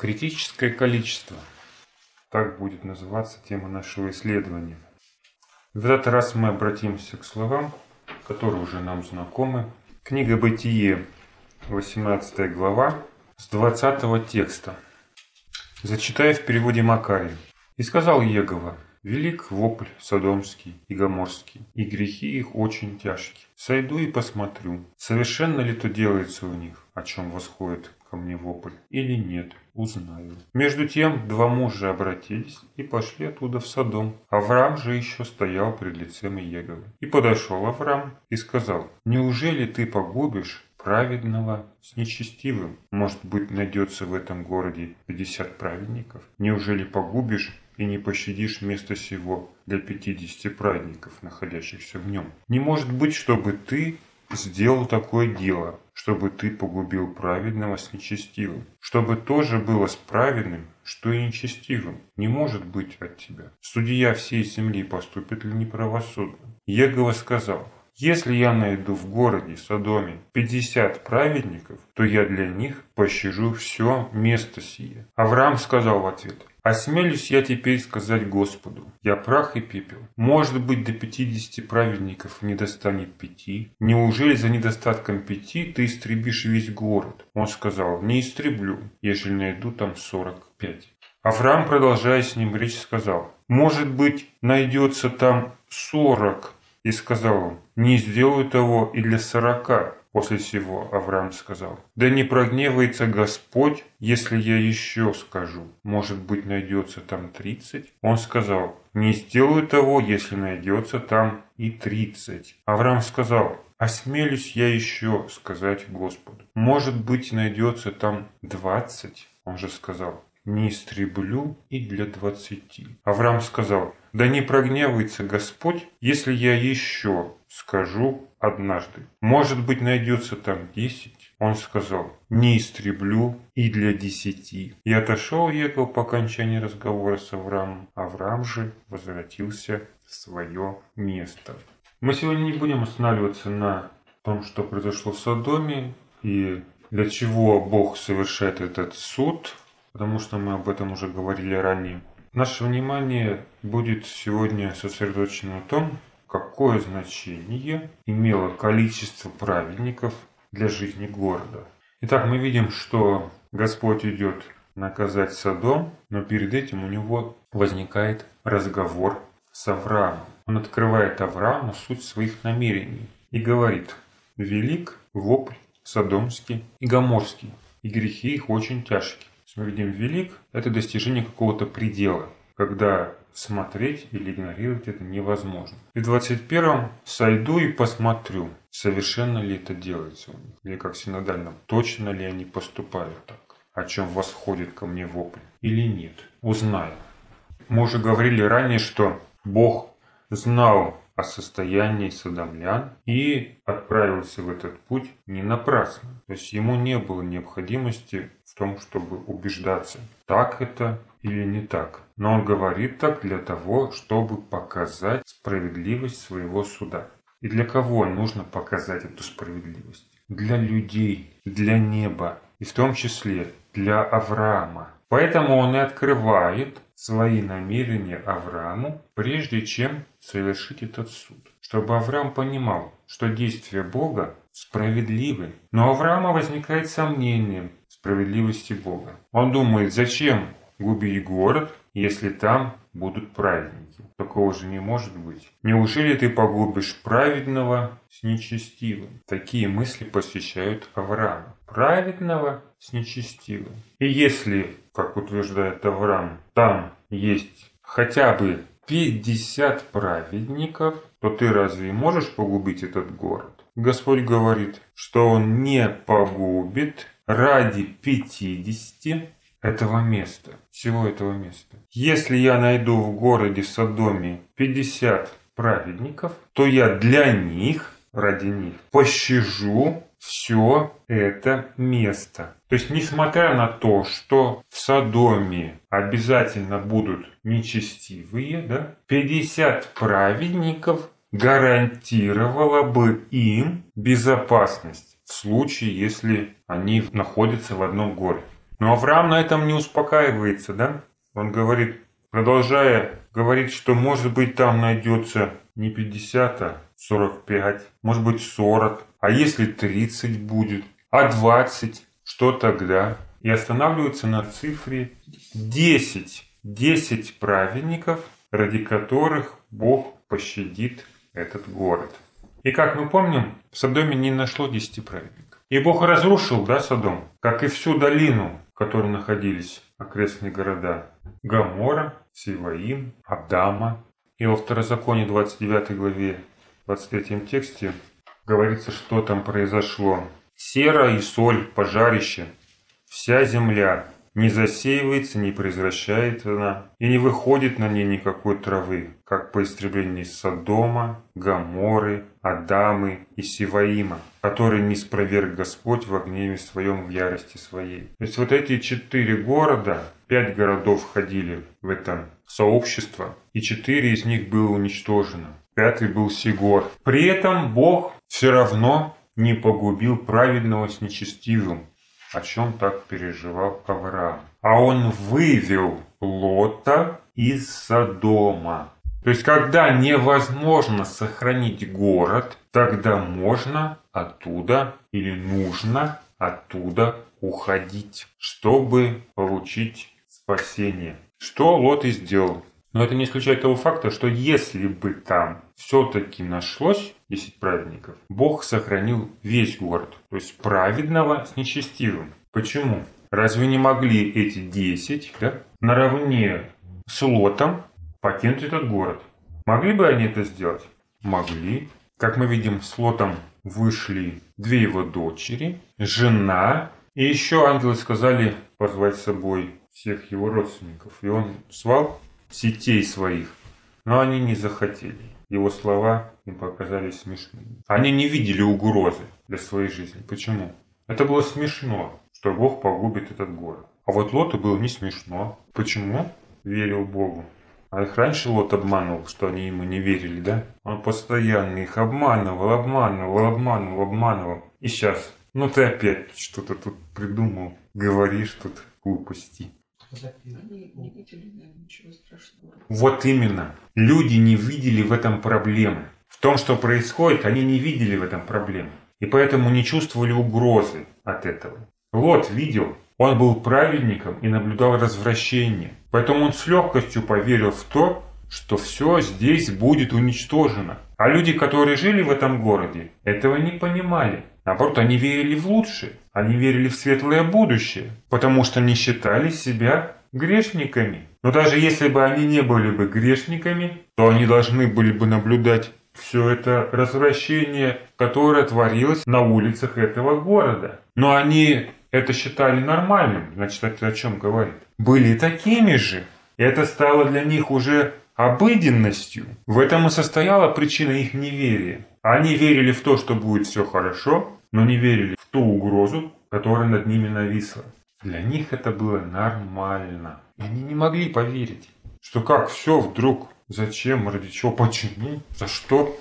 Критическое количество. Так будет называться тема нашего исследования. В этот раз мы обратимся к словам, которые уже нам знакомы. Книга «Бытие», 18 глава, с 20 текста. Зачитаю в переводе Макария. «И сказал Егова, Велик вопль Содомский и Гоморский, и грехи их очень тяжкие. Сойду и посмотрю, совершенно ли то делается у них, о чем восходит ко мне вопль, или нет, узнаю. Между тем два мужа обратились и пошли оттуда в Содом. Авраам же еще стоял пред лицем Иеговы. И подошел Авраам и сказал, «Неужели ты погубишь праведного с нечестивым? Может быть, найдется в этом городе пятьдесят праведников? Неужели погубишь и не пощадишь место сего для пятидесяти праведников, находящихся в нем. Не может быть, чтобы ты сделал такое дело, чтобы ты погубил праведного с нечестивым, чтобы тоже было с праведным, что и нечестивым. Не может быть от тебя. Судья всей земли поступит ли неправосудно? Егова сказал, если я найду в городе Содоме пятьдесят праведников, то я для них пощажу все место сие. Авраам сказал в ответ, Осмелюсь я теперь сказать Господу, я прах и пепел. Может быть, до пятидесяти праведников не достанет пяти? Неужели за недостатком пяти ты истребишь весь город? Он сказал, не истреблю, ежели найду там сорок пять. Авраам, продолжая с ним речь, сказал, может быть, найдется там сорок. И сказал он, не сделаю того и для сорока. После всего Авраам сказал, «Да не прогневается Господь, если я еще скажу. Может быть, найдется там тридцать?» Он сказал, «Не сделаю того, если найдется там и тридцать». Авраам сказал, «Осмелюсь я еще сказать Господу. Может быть, найдется там двадцать?» Он же сказал, «Не истреблю и для двадцати». Авраам сказал, «Да не прогневается Господь, если я еще скажу однажды. Может быть, найдется там десять. Он сказал, не истреблю и для десяти. И отошел Яков по окончании разговора с Авраамом. Авраам же возвратился в свое место. Мы сегодня не будем останавливаться на том, что произошло в Содоме и для чего Бог совершает этот суд, потому что мы об этом уже говорили ранее. Наше внимание будет сегодня сосредоточено на том, какое значение имело количество праведников для жизни города. Итак, мы видим, что Господь идет наказать Содом, но перед этим у него возникает разговор с Авраамом. Он открывает Аврааму суть своих намерений и говорит «Велик вопль Содомский и Гоморский, и грехи их очень тяжкие». Мы видим «велик» – это достижение какого-то предела, когда смотреть или игнорировать это невозможно. И в 21-м сойду и посмотрю, совершенно ли это делается у них. Или как синодально, точно ли они поступают так, о чем восходит ко мне вопль, или нет. Узнаю. Мы уже говорили ранее, что Бог знал о состоянии садомлян и отправился в этот путь не напрасно. То есть ему не было необходимости в том, чтобы убеждаться, так это или не так. Но он говорит так для того, чтобы показать справедливость своего суда. И для кого нужно показать эту справедливость? Для людей, для неба, и в том числе для Авраама. Поэтому он и открывает свои намерения Аврааму, прежде чем совершить этот суд. Чтобы Авраам понимал, что действия Бога справедливы. Но у Авраама возникает сомнение справедливости Бога. Он думает, зачем губить город, если там будут праведники. Такого же не может быть. Неужели ты погубишь праведного с нечестивым? Такие мысли посещают Авраама. Праведного с нечестивым. И если, как утверждает Авраам, там есть хотя бы 50 праведников, то ты разве можешь погубить этот город? Господь говорит, что Он не погубит ради 50 этого места, всего этого места. Если я найду в городе Содоме 50 праведников, то я для них, ради них, пощажу все это место. То есть, несмотря на то, что в Содоме обязательно будут нечестивые, да, 50 праведников гарантировало бы им безопасность в случае, если они находятся в одном городе. Но Авраам на этом не успокаивается, да? Он говорит, продолжая говорить, что может быть там найдется не 50, а 45, может быть 40, а если 30 будет, а 20, что тогда? И останавливается на цифре 10. 10 праведников, ради которых Бог пощадит этот город. И как мы помним, в Содоме не нашло 10 праведников. И Бог разрушил, да, Содом, как и всю долину, в которой находились окрестные города. Гамора, Сиваим, Адама. И во Второзаконе 29 главе 23 тексте говорится, что там произошло. Сера и соль, пожарище, вся земля не засеивается, не произвращает она, и не выходит на ней никакой травы, как по истреблению Содома, Гаморы, Адамы и Сиваима, которые не спроверг Господь во гневе своем в ярости своей. То есть вот эти четыре города, пять городов входили в это сообщество, и четыре из них было уничтожено. Пятый был Сигор. При этом Бог все равно не погубил праведного с нечестивым, о чем так переживал Авраам. А он вывел Лота из Содома. То есть, когда невозможно сохранить город, тогда можно оттуда или нужно оттуда уходить, чтобы получить спасение. Что Лот и сделал. Но это не исключает того факта, что если бы там все-таки нашлось 10 праведников, Бог сохранил весь город, то есть праведного с нечестивым. Почему? Разве не могли эти 10 да, наравне с Лотом покинуть этот город? Могли бы они это сделать? Могли. Как мы видим, с Лотом вышли две его дочери, жена, и еще ангелы сказали позвать с собой всех его родственников. И он звал сетей своих, но они не захотели. Его слова им показались смешными. Они не видели угрозы для своей жизни. Почему? Это было смешно, что Бог погубит этот город. А вот Лоту было не смешно. Почему? Верил Богу. А их раньше Лот обманывал, что они ему не верили, да? Он постоянно их обманывал, обманывал, обманывал, обманывал. И сейчас, ну ты опять что-то тут придумал, говоришь тут глупости. Вот именно. Люди не видели в этом проблемы. В том, что происходит, они не видели в этом проблемы. И поэтому не чувствовали угрозы от этого. Лот видел, он был праведником и наблюдал развращение. Поэтому он с легкостью поверил в то, что все здесь будет уничтожено. А люди, которые жили в этом городе, этого не понимали. Наоборот, они верили в лучшее. Они верили в светлое будущее, потому что не считали себя грешниками. Но даже если бы они не были бы грешниками, то они должны были бы наблюдать все это развращение, которое творилось на улицах этого города. Но они это считали нормальным, значит, это о чем говорит. Были такими же. И это стало для них уже обыденностью. В этом и состояла причина их неверия. Они верили в то, что будет все хорошо, но не верили в ту угрозу, которая над ними нависла. Для них это было нормально. И они не могли поверить, что как все вдруг, зачем, ради чего, почему, за что,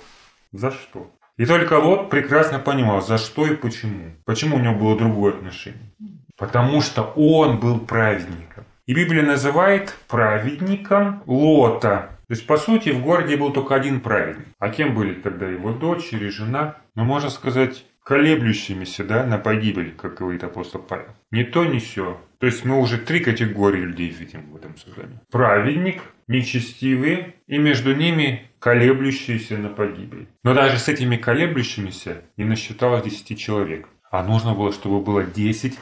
за что. И только Лот прекрасно понимал, за что и почему. Почему у него было другое отношение. Потому что он был праведником. И Библия называет праведником Лота. То есть, по сути, в городе был только один праведник. А кем были тогда его дочери, жена? Ну, можно сказать, колеблющимися да, на погибель, как говорит апостол Павел. Не то, не все. То есть мы уже три категории людей видим в этом служении. Праведник, нечестивые и между ними колеблющиеся на погибель. Но даже с этими колеблющимися не насчиталось 10 человек. А нужно было, чтобы было 10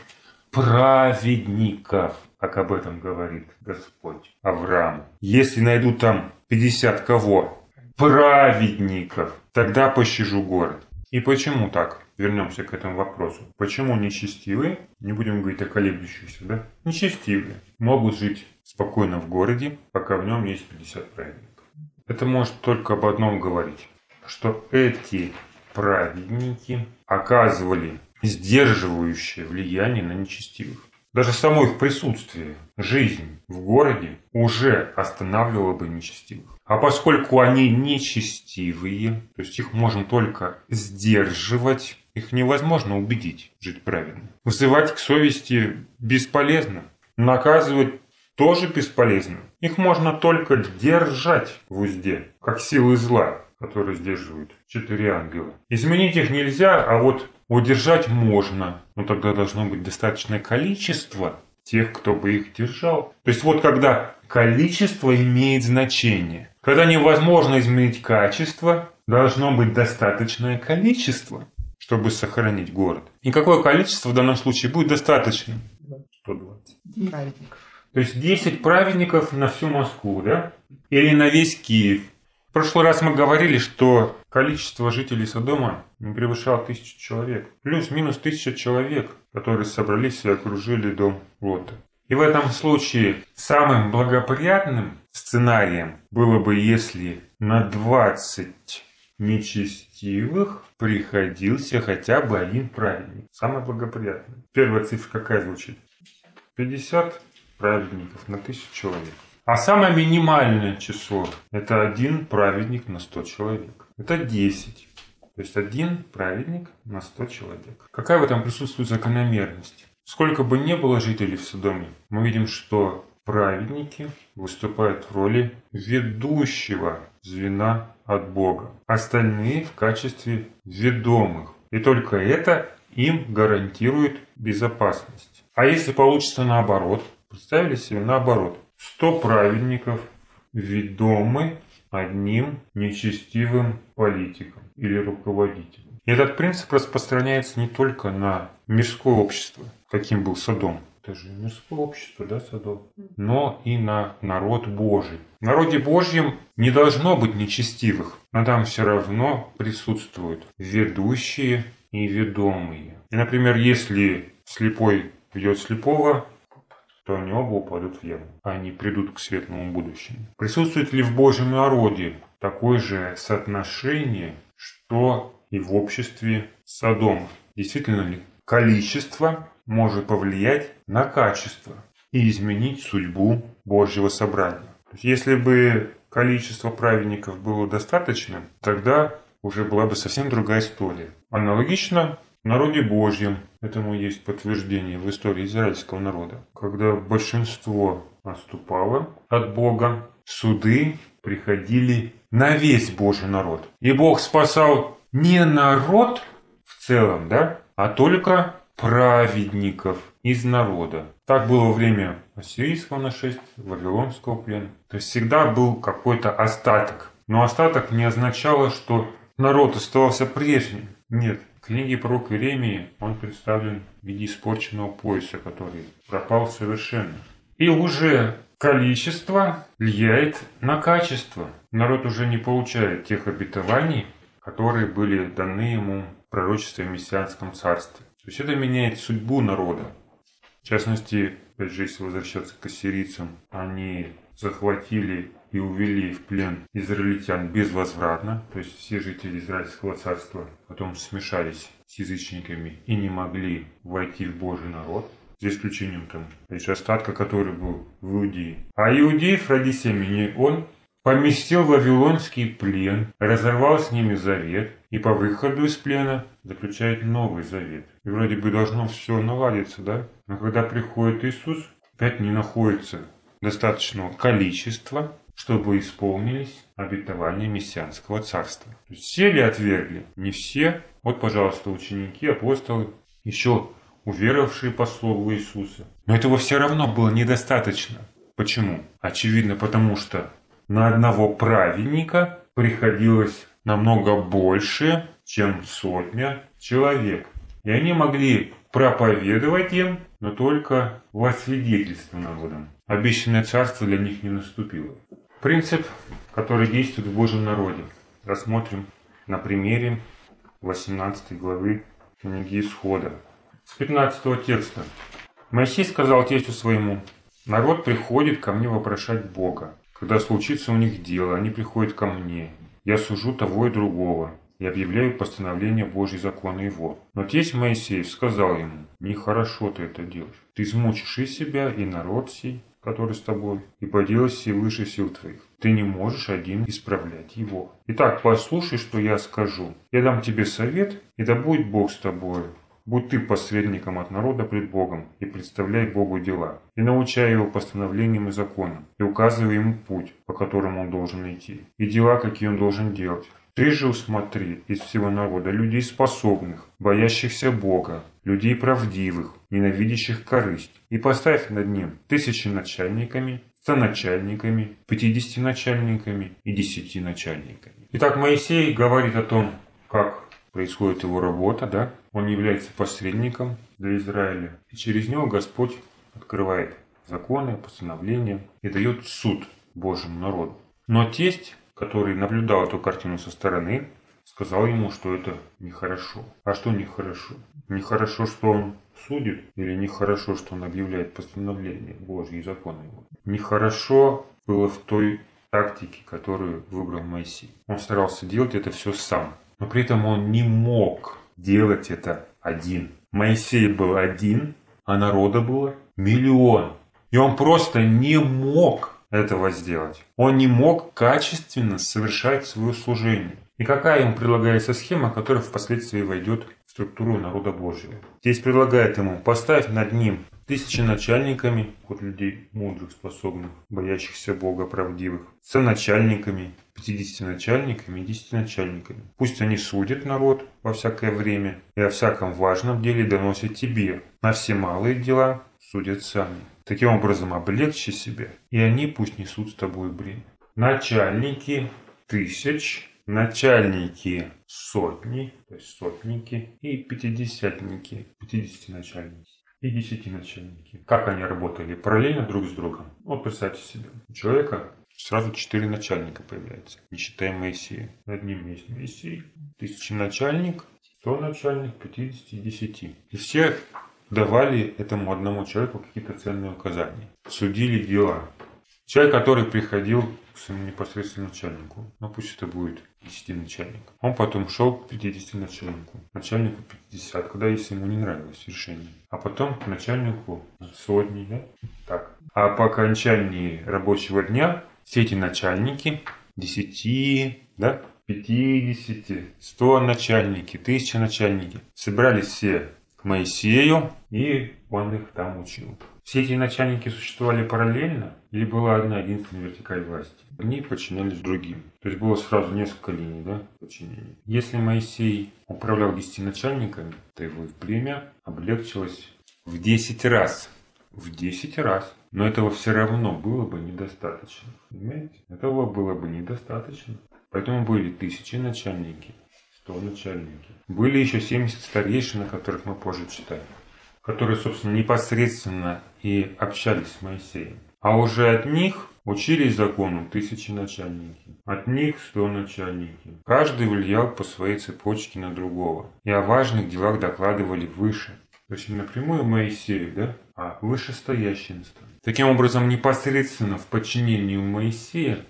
праведников, как об этом говорит Господь Авраам. Если найду там 50 кого? Праведников. Тогда пощажу город. И почему так? Вернемся к этому вопросу. Почему нечестивые, не будем говорить о колеблющихся, да? Нечестивые могут жить спокойно в городе, пока в нем есть 50 праведников. Это может только об одном говорить, что эти праведники оказывали сдерживающее влияние на нечестивых. Даже само их присутствие, жизнь в городе уже останавливало бы нечестивых. А поскольку они нечестивые, то есть их можно только сдерживать, Их невозможно убедить жить правильно. Вызывать к совести бесполезно. Наказывать тоже бесполезно. Их можно только держать в узде, как силы зла, которые сдерживают четыре ангела. Изменить их нельзя, а вот удержать можно. Но тогда должно быть достаточное количество тех, кто бы их держал. То есть вот когда количество имеет значение, когда невозможно изменить качество, должно быть достаточное количество, чтобы сохранить город. И какое количество в данном случае будет достаточно? 120. Праведников. То есть 10 праведников на всю Москву, да? Или на весь Киев. В прошлый раз мы говорили, что количество жителей Содома не превышало тысячу человек. Плюс-минус тысяча человек, которые собрались и окружили дом Лота. И в этом случае самым благоприятным сценарием было бы, если на 20 нечестивых приходился хотя бы один праведник. Самое благоприятное. Первая цифра какая звучит? 50 праведников на тысячу человек. А самое минимальное число – это один праведник на 100 человек. Это 10. То есть один праведник на 100 человек. Какая в этом присутствует закономерность? Сколько бы ни было жителей в Содоме, мы видим, что праведники выступают в роли ведущего звена от Бога. Остальные в качестве ведомых. И только это им гарантирует безопасность. А если получится наоборот, представили себе наоборот, 100 праведников ведомы одним нечестивым политиком или руководителем. И этот принцип распространяется не только на мирское общество, каким был Содом, это же мирское общество, да, Содом, но и на народ Божий. В народе Божьем не должно быть нечестивых, но там все равно присутствуют ведущие и ведомые. И, например, если слепой ведет слепого, то они оба упадут в яму, они придут к светлому будущему. Присутствует ли в Божьем народе такое же соотношение, что и в обществе Содома? Действительно ли количество может повлиять на качество и изменить судьбу Божьего собрания. Если бы количество праведников было достаточным, тогда уже была бы совсем другая история. Аналогично народе Божьем этому есть подтверждение в истории израильского народа. Когда большинство отступало от Бога, суды приходили на весь Божий народ. И Бог спасал не народ в целом, да, а только праведников из народа. Так было во время ассирийского нашествия, вавилонского плена. То есть всегда был какой-то остаток. Но остаток не означало, что народ оставался прежним. Нет. В книге пророка Иеремии он представлен в виде испорченного пояса, который пропал совершенно. И уже количество влияет на качество. Народ уже не получает тех обетований, которые были даны ему пророчестве в Мессианском царстве. То есть это меняет судьбу народа. В частности, опять же, если возвращаться к ассирийцам, они захватили и увели в плен израильтян безвозвратно, то есть все жители Израильского царства потом смешались с язычниками и не могли войти в Божий народ, за исключением там, опять остатка, который был в Иудее. А иудеев ради семени он поместил Вавилонский плен, разорвал с ними завет и по выходу из плена заключает новый завет. И вроде бы должно все наладиться, да? Но когда приходит Иисус, опять не находится достаточного количества, чтобы исполнились обетования мессианского царства. То есть все ли отвергли? Не все. Вот, пожалуйста, ученики, апостолы, еще уверовавшие по слову Иисуса. Но этого все равно было недостаточно. Почему? Очевидно, потому что на одного праведника приходилось намного больше, чем сотня человек. И они могли проповедовать им, но только во свидетельство народам. Обещанное царство для них не наступило. Принцип, который действует в Божьем народе, рассмотрим на примере 18 главы книги Исхода. С 15 текста. Моисей сказал тестю своему, народ приходит ко мне вопрошать Бога. Когда случится у них дело, они приходят ко мне. Я сужу того и другого и объявляю постановление Божьей закона его. Но тесть Моисеев сказал ему, нехорошо ты это делаешь. Ты измучишь и себя, и народ сей, который с тобой, и поделаешь сей выше сил твоих. ты не можешь один исправлять его. Итак, послушай, что я скажу. Я дам тебе совет, и да будет Бог с тобою. Будь ты посредником от народа пред Богом, и представляй Богу дела, и научай его постановлениям и законам, и указывай ему путь, по которому он должен идти, и дела, какие он должен делать. Ты же усмотри из всего народа людей способных, боящихся Бога, людей правдивых, ненавидящих корысть, и поставь над ним тысячи начальниками, соначальниками, пятидесяти начальниками и десяти начальниками. Итак, Моисей говорит о том, как происходит его работа, да? Он является посредником для Израиля. И через него Господь открывает законы, постановления и дает суд Божьему народу. Но тесть, который наблюдал эту картину со стороны, сказал ему, что это нехорошо. А что нехорошо? Нехорошо, что он судит, или нехорошо, что он объявляет постановление Божьи и законы его? Нехорошо было в той тактике, которую выбрал Моисей. Он старался делать это все сам. Но при этом он не мог делать это один. Моисей был один, а народа было миллион. И он просто не мог этого сделать. Он не мог качественно совершать свое служение. И какая ему предлагается схема, которая впоследствии войдет в структуру народа Божьего. Здесь предлагает ему поставь над ним тысячи начальниками, от людей мудрых, способных, боящихся Бога, правдивых, с начальниками, 50 начальниками и 10 начальниками. Пусть они судят народ во всякое время и о всяком важном деле доносят тебе. На все малые дела судят сами. Таким образом, облегчи себя, и они пусть несут с тобой бремя. Начальники тысяч, начальники сотни, то есть сотники, и пятидесятники, пятидесятиначальники и десятиначальники. Как они работали параллельно друг с другом? Вот представьте себе, у человека сразу четыре начальника появляется, не считая Моисея. Над ним есть Моисей, тысяченачальник, сто начальник, 50 и 10. И все давали этому одному человеку какие-то ценные указания. Судили дела. Человек, который приходил к своему непосредственному начальнику, ну пусть это будет 10 начальник. Он потом шел к 50 начальнику, начальнику 50, когда если ему не нравилось решение. А потом к начальнику сотни, да? Так. А по окончании рабочего дня все эти начальники, 10, да, 50, 100 начальники, 1000 начальники, собрались все к Моисею, и он их там учил. Все эти начальники существовали параллельно или была одна единственная вертикаль власти? Они подчинялись другим. То есть было сразу несколько линий да, подчинения. Если Моисей управлял десяти начальниками, то его племя облегчилось в 10 раз. В 10 раз. Но этого все равно было бы недостаточно. Понимаете? Этого было бы недостаточно. Поэтому были тысячи начальники, сто начальники. Были еще 70 старейшин, о которых мы позже читаем которые, собственно, непосредственно и общались с Моисеем. А уже от них учились закону тысячи начальники, от них сто начальники. Каждый влиял по своей цепочке на другого, и о важных делах докладывали выше. То есть напрямую Моисею, да, а вышестоящим. Таким образом, непосредственно в подчинении у Моисея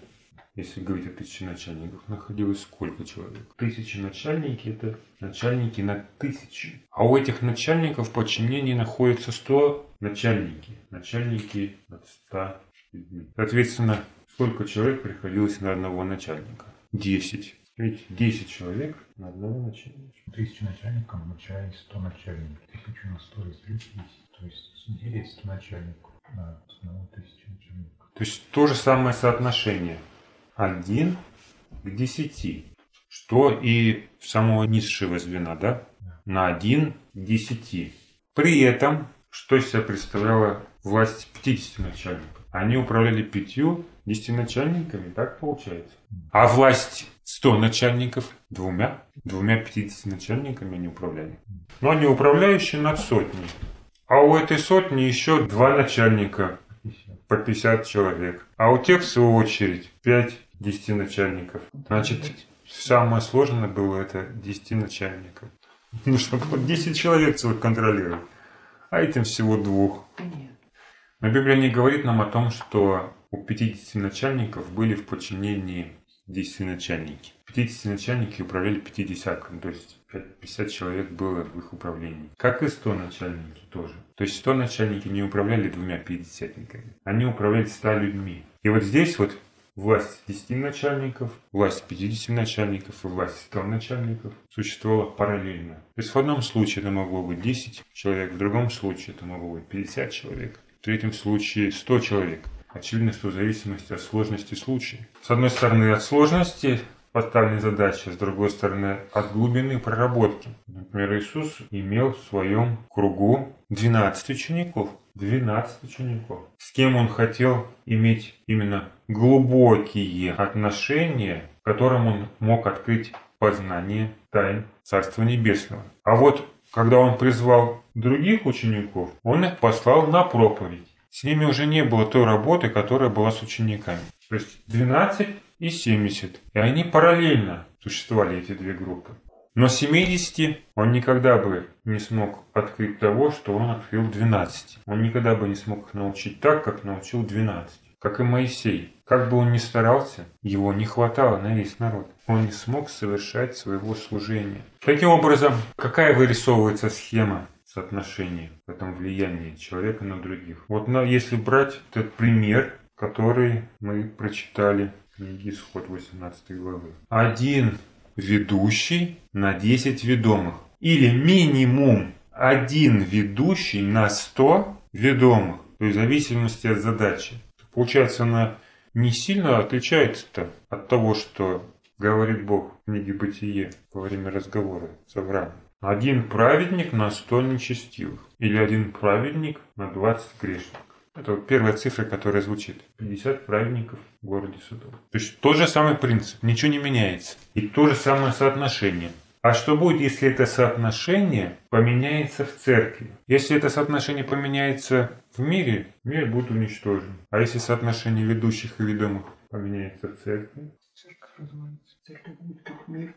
если говорить о тысяче начальниках, находилось сколько человек? Тысячи начальники – это начальники на тысячи. А у этих начальников в подчинении находятся 100 начальники. Начальники над 100 людьми. Соответственно, сколько человек приходилось на одного начальника? 10. Ведь 10 человек на одного начальника. Тысяча начальников обучает 100 начальников. Тысячу на 100 разделить 10. То есть 9 100 начальников на одного тысячи начальников. То есть то же самое соотношение. 1 к 10, что и самого низшего звена, да? На 1 к 10. При этом, что из себя представляла власть 50 начальников? Они управляли пятью десятиначальниками, так получается. А власть 100 начальников двумя, двумя 50 начальниками они управляли. Но они управляющие над сотней. А у этой сотни еще два начальника по 50 человек. А у тех, в свою очередь, 5 10 начальников. Значит, самое сложное было это 10 начальников. Нужно было 10 человек целых контролировать. А этим всего двух. Но Библия не говорит нам о том, что у 50 начальников были в подчинении 10 начальники. 50 начальники управляли 50, то есть 50 человек было в их управлении. Как и 100 начальники тоже. То есть 100 начальники не управляли двумя пятидесятниками. Они управляли 100 людьми. И вот здесь вот власть 10 начальников, власть 50 начальников и власть 100 начальников существовала параллельно. То есть в одном случае это могло быть 10 человек, в другом случае это могло быть 50 человек, в третьем случае 100 человек. Очевидно, что в зависимости от сложности случая. С одной стороны, от сложности поставленной задачи, с другой стороны, от глубины проработки. Например, Иисус имел в своем кругу 12 учеников. 12 учеников. С кем он хотел иметь именно глубокие отношения, которым он мог открыть познание тайн Царства Небесного. А вот когда он призвал других учеников, он их послал на проповедь. С ними уже не было той работы, которая была с учениками. То есть 12 и 70. И они параллельно существовали, эти две группы. Но 70 он никогда бы не смог открыть того, что он открыл 12. Он никогда бы не смог их научить так, как научил 12. Как и Моисей. Как бы он ни старался, его не хватало на весь народ. Он не смог совершать своего служения. Таким образом, какая вырисовывается схема соотношения в этом влиянии человека на других? Вот но если брать этот пример, который мы прочитали книги Исход 18 главы. Один ведущий на 10 ведомых. Или минимум один ведущий на 100 ведомых. То есть в зависимости от задачи. Получается, она не сильно отличается-то от того, что говорит Бог в книге Бытие во время разговора с Авраамом. Один праведник на 100 нечестивых. Или один праведник на 20 грешников. Это первая цифра, которая звучит. 50 праведников в городе Судом. То есть тот же самый принцип, ничего не меняется. И то же самое соотношение. А что будет, если это соотношение поменяется в церкви? Если это соотношение поменяется в мире, мир будет уничтожен. А если соотношение ведущих и ведомых поменяется в церкви? Церковь развалится. Церковь будет как мир.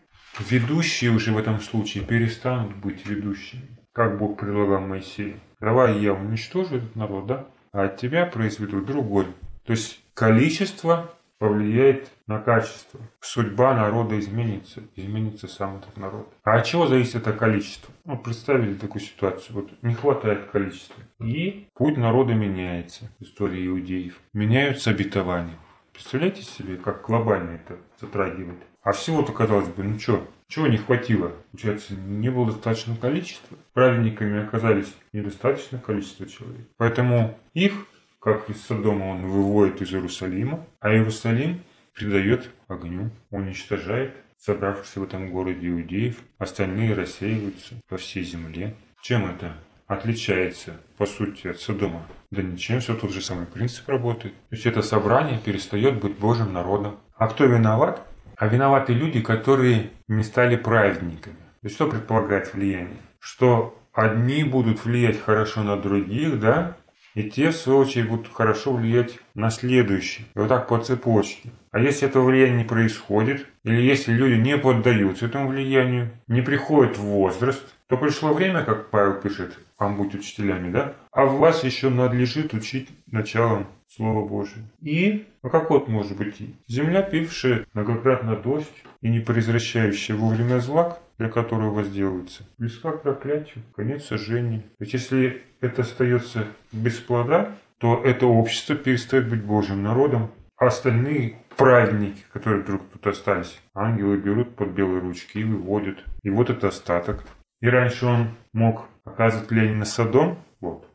Ведущие уже в этом случае перестанут быть ведущими. Как Бог предлагал Моисею. Давай я уничтожу этот народ, да? А от тебя произведу другой. То есть количество повлияет на качество. Судьба народа изменится, изменится сам этот народ. А от чего зависит это количество? Ну, представили такую ситуацию. Вот не хватает количества. И путь народа меняется. История иудеев. Меняются обетования. Представляете себе, как глобально это затрагивает? А всего-то, казалось бы, ну что, чего не хватило? Получается, не было достаточного количества. Праведниками оказались недостаточное количество человек. Поэтому их, как из Содома, он выводит из Иерусалима, а Иерусалим придает огню, уничтожает собравшихся в этом городе иудеев. Остальные рассеиваются по всей земле. Чем это отличается, по сути, от Содома? Да ничем, все тот же самый принцип работает. То есть это собрание перестает быть Божьим народом. А кто виноват? А виноваты люди, которые не стали праведниками. Есть что предполагает влияние? Что одни будут влиять хорошо на других, да, и те, в свою очередь, будут хорошо влиять на следующих. И вот так по цепочке. А если это влияние не происходит, или если люди не поддаются этому влиянию, не приходят в возраст, то пришло время, как Павел пишет, вам быть учителями, да? А вас еще надлежит учить началом Слова Божие. И, ну как вот может быть, земля, пившая многократно дождь и не произвращающая вовремя злак, для которого возделывается, близка к проклятию, конец сожжения. Ведь если это остается без плода, то это общество перестает быть Божьим народом, а остальные праведники, которые вдруг тут остались, ангелы берут под белые ручки и выводят. И вот это остаток. И раньше он мог оказывать влияние на Содом, вот.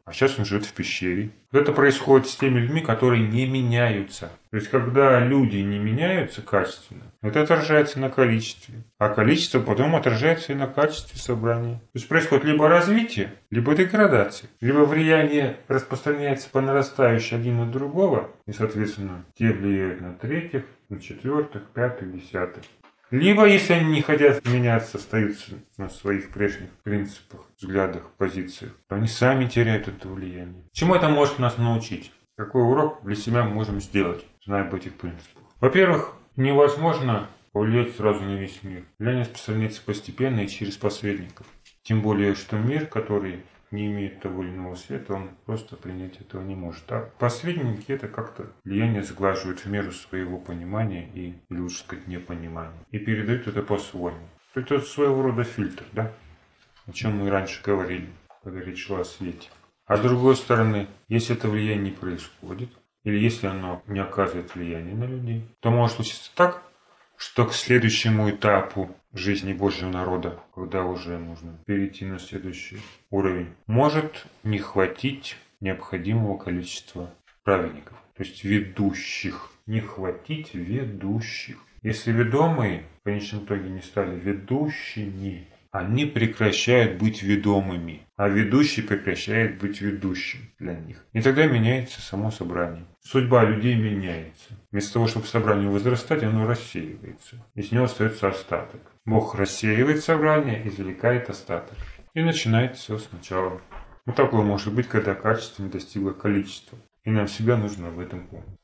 А сейчас он живет в пещере. Это происходит с теми людьми, которые не меняются. То есть, когда люди не меняются качественно, это отражается на количестве. А количество потом отражается и на качестве собрания. То есть, происходит либо развитие, либо деградация. Либо влияние распространяется по нарастающей один на другого, и, соответственно, те влияют на третьих, на четвертых, пятых, десятых. Либо, если они не хотят меняться, остаются на своих прежних принципах, взглядах, позициях, то они сами теряют это влияние. Чему это может нас научить? Какой урок для себя мы можем сделать, зная об этих принципах? Во-первых, невозможно повлиять сразу на весь мир. Влияние распространяется постепенно и через посредников. Тем более, что мир, который не имеет того или иного света, он просто принять этого не может. А посредники это как-то влияние сглаживают в меру своего понимания и, лучше сказать, непонимания. И передают это по-своему. Это своего рода фильтр, да? О чем мы раньше говорили, когда речь шла о свете. А с другой стороны, если это влияние не происходит, или если оно не оказывает влияния на людей, то может случиться так, что к следующему этапу жизни Божьего народа, когда уже нужно перейти на следующий уровень, может не хватить необходимого количества праведников, то есть ведущих. Не хватить ведущих. Если ведомые в конечном итоге не стали ведущими, они прекращают быть ведомыми, а ведущий прекращает быть ведущим для них. И тогда меняется само собрание. Судьба людей меняется. Вместо того, чтобы собрание возрастать, оно рассеивается. Из него остается остаток. Бог рассеивает собрание, извлекает остаток. И начинает все сначала. Вот такое может быть, когда качество не достигло количества. И нам себя нужно в этом помнить.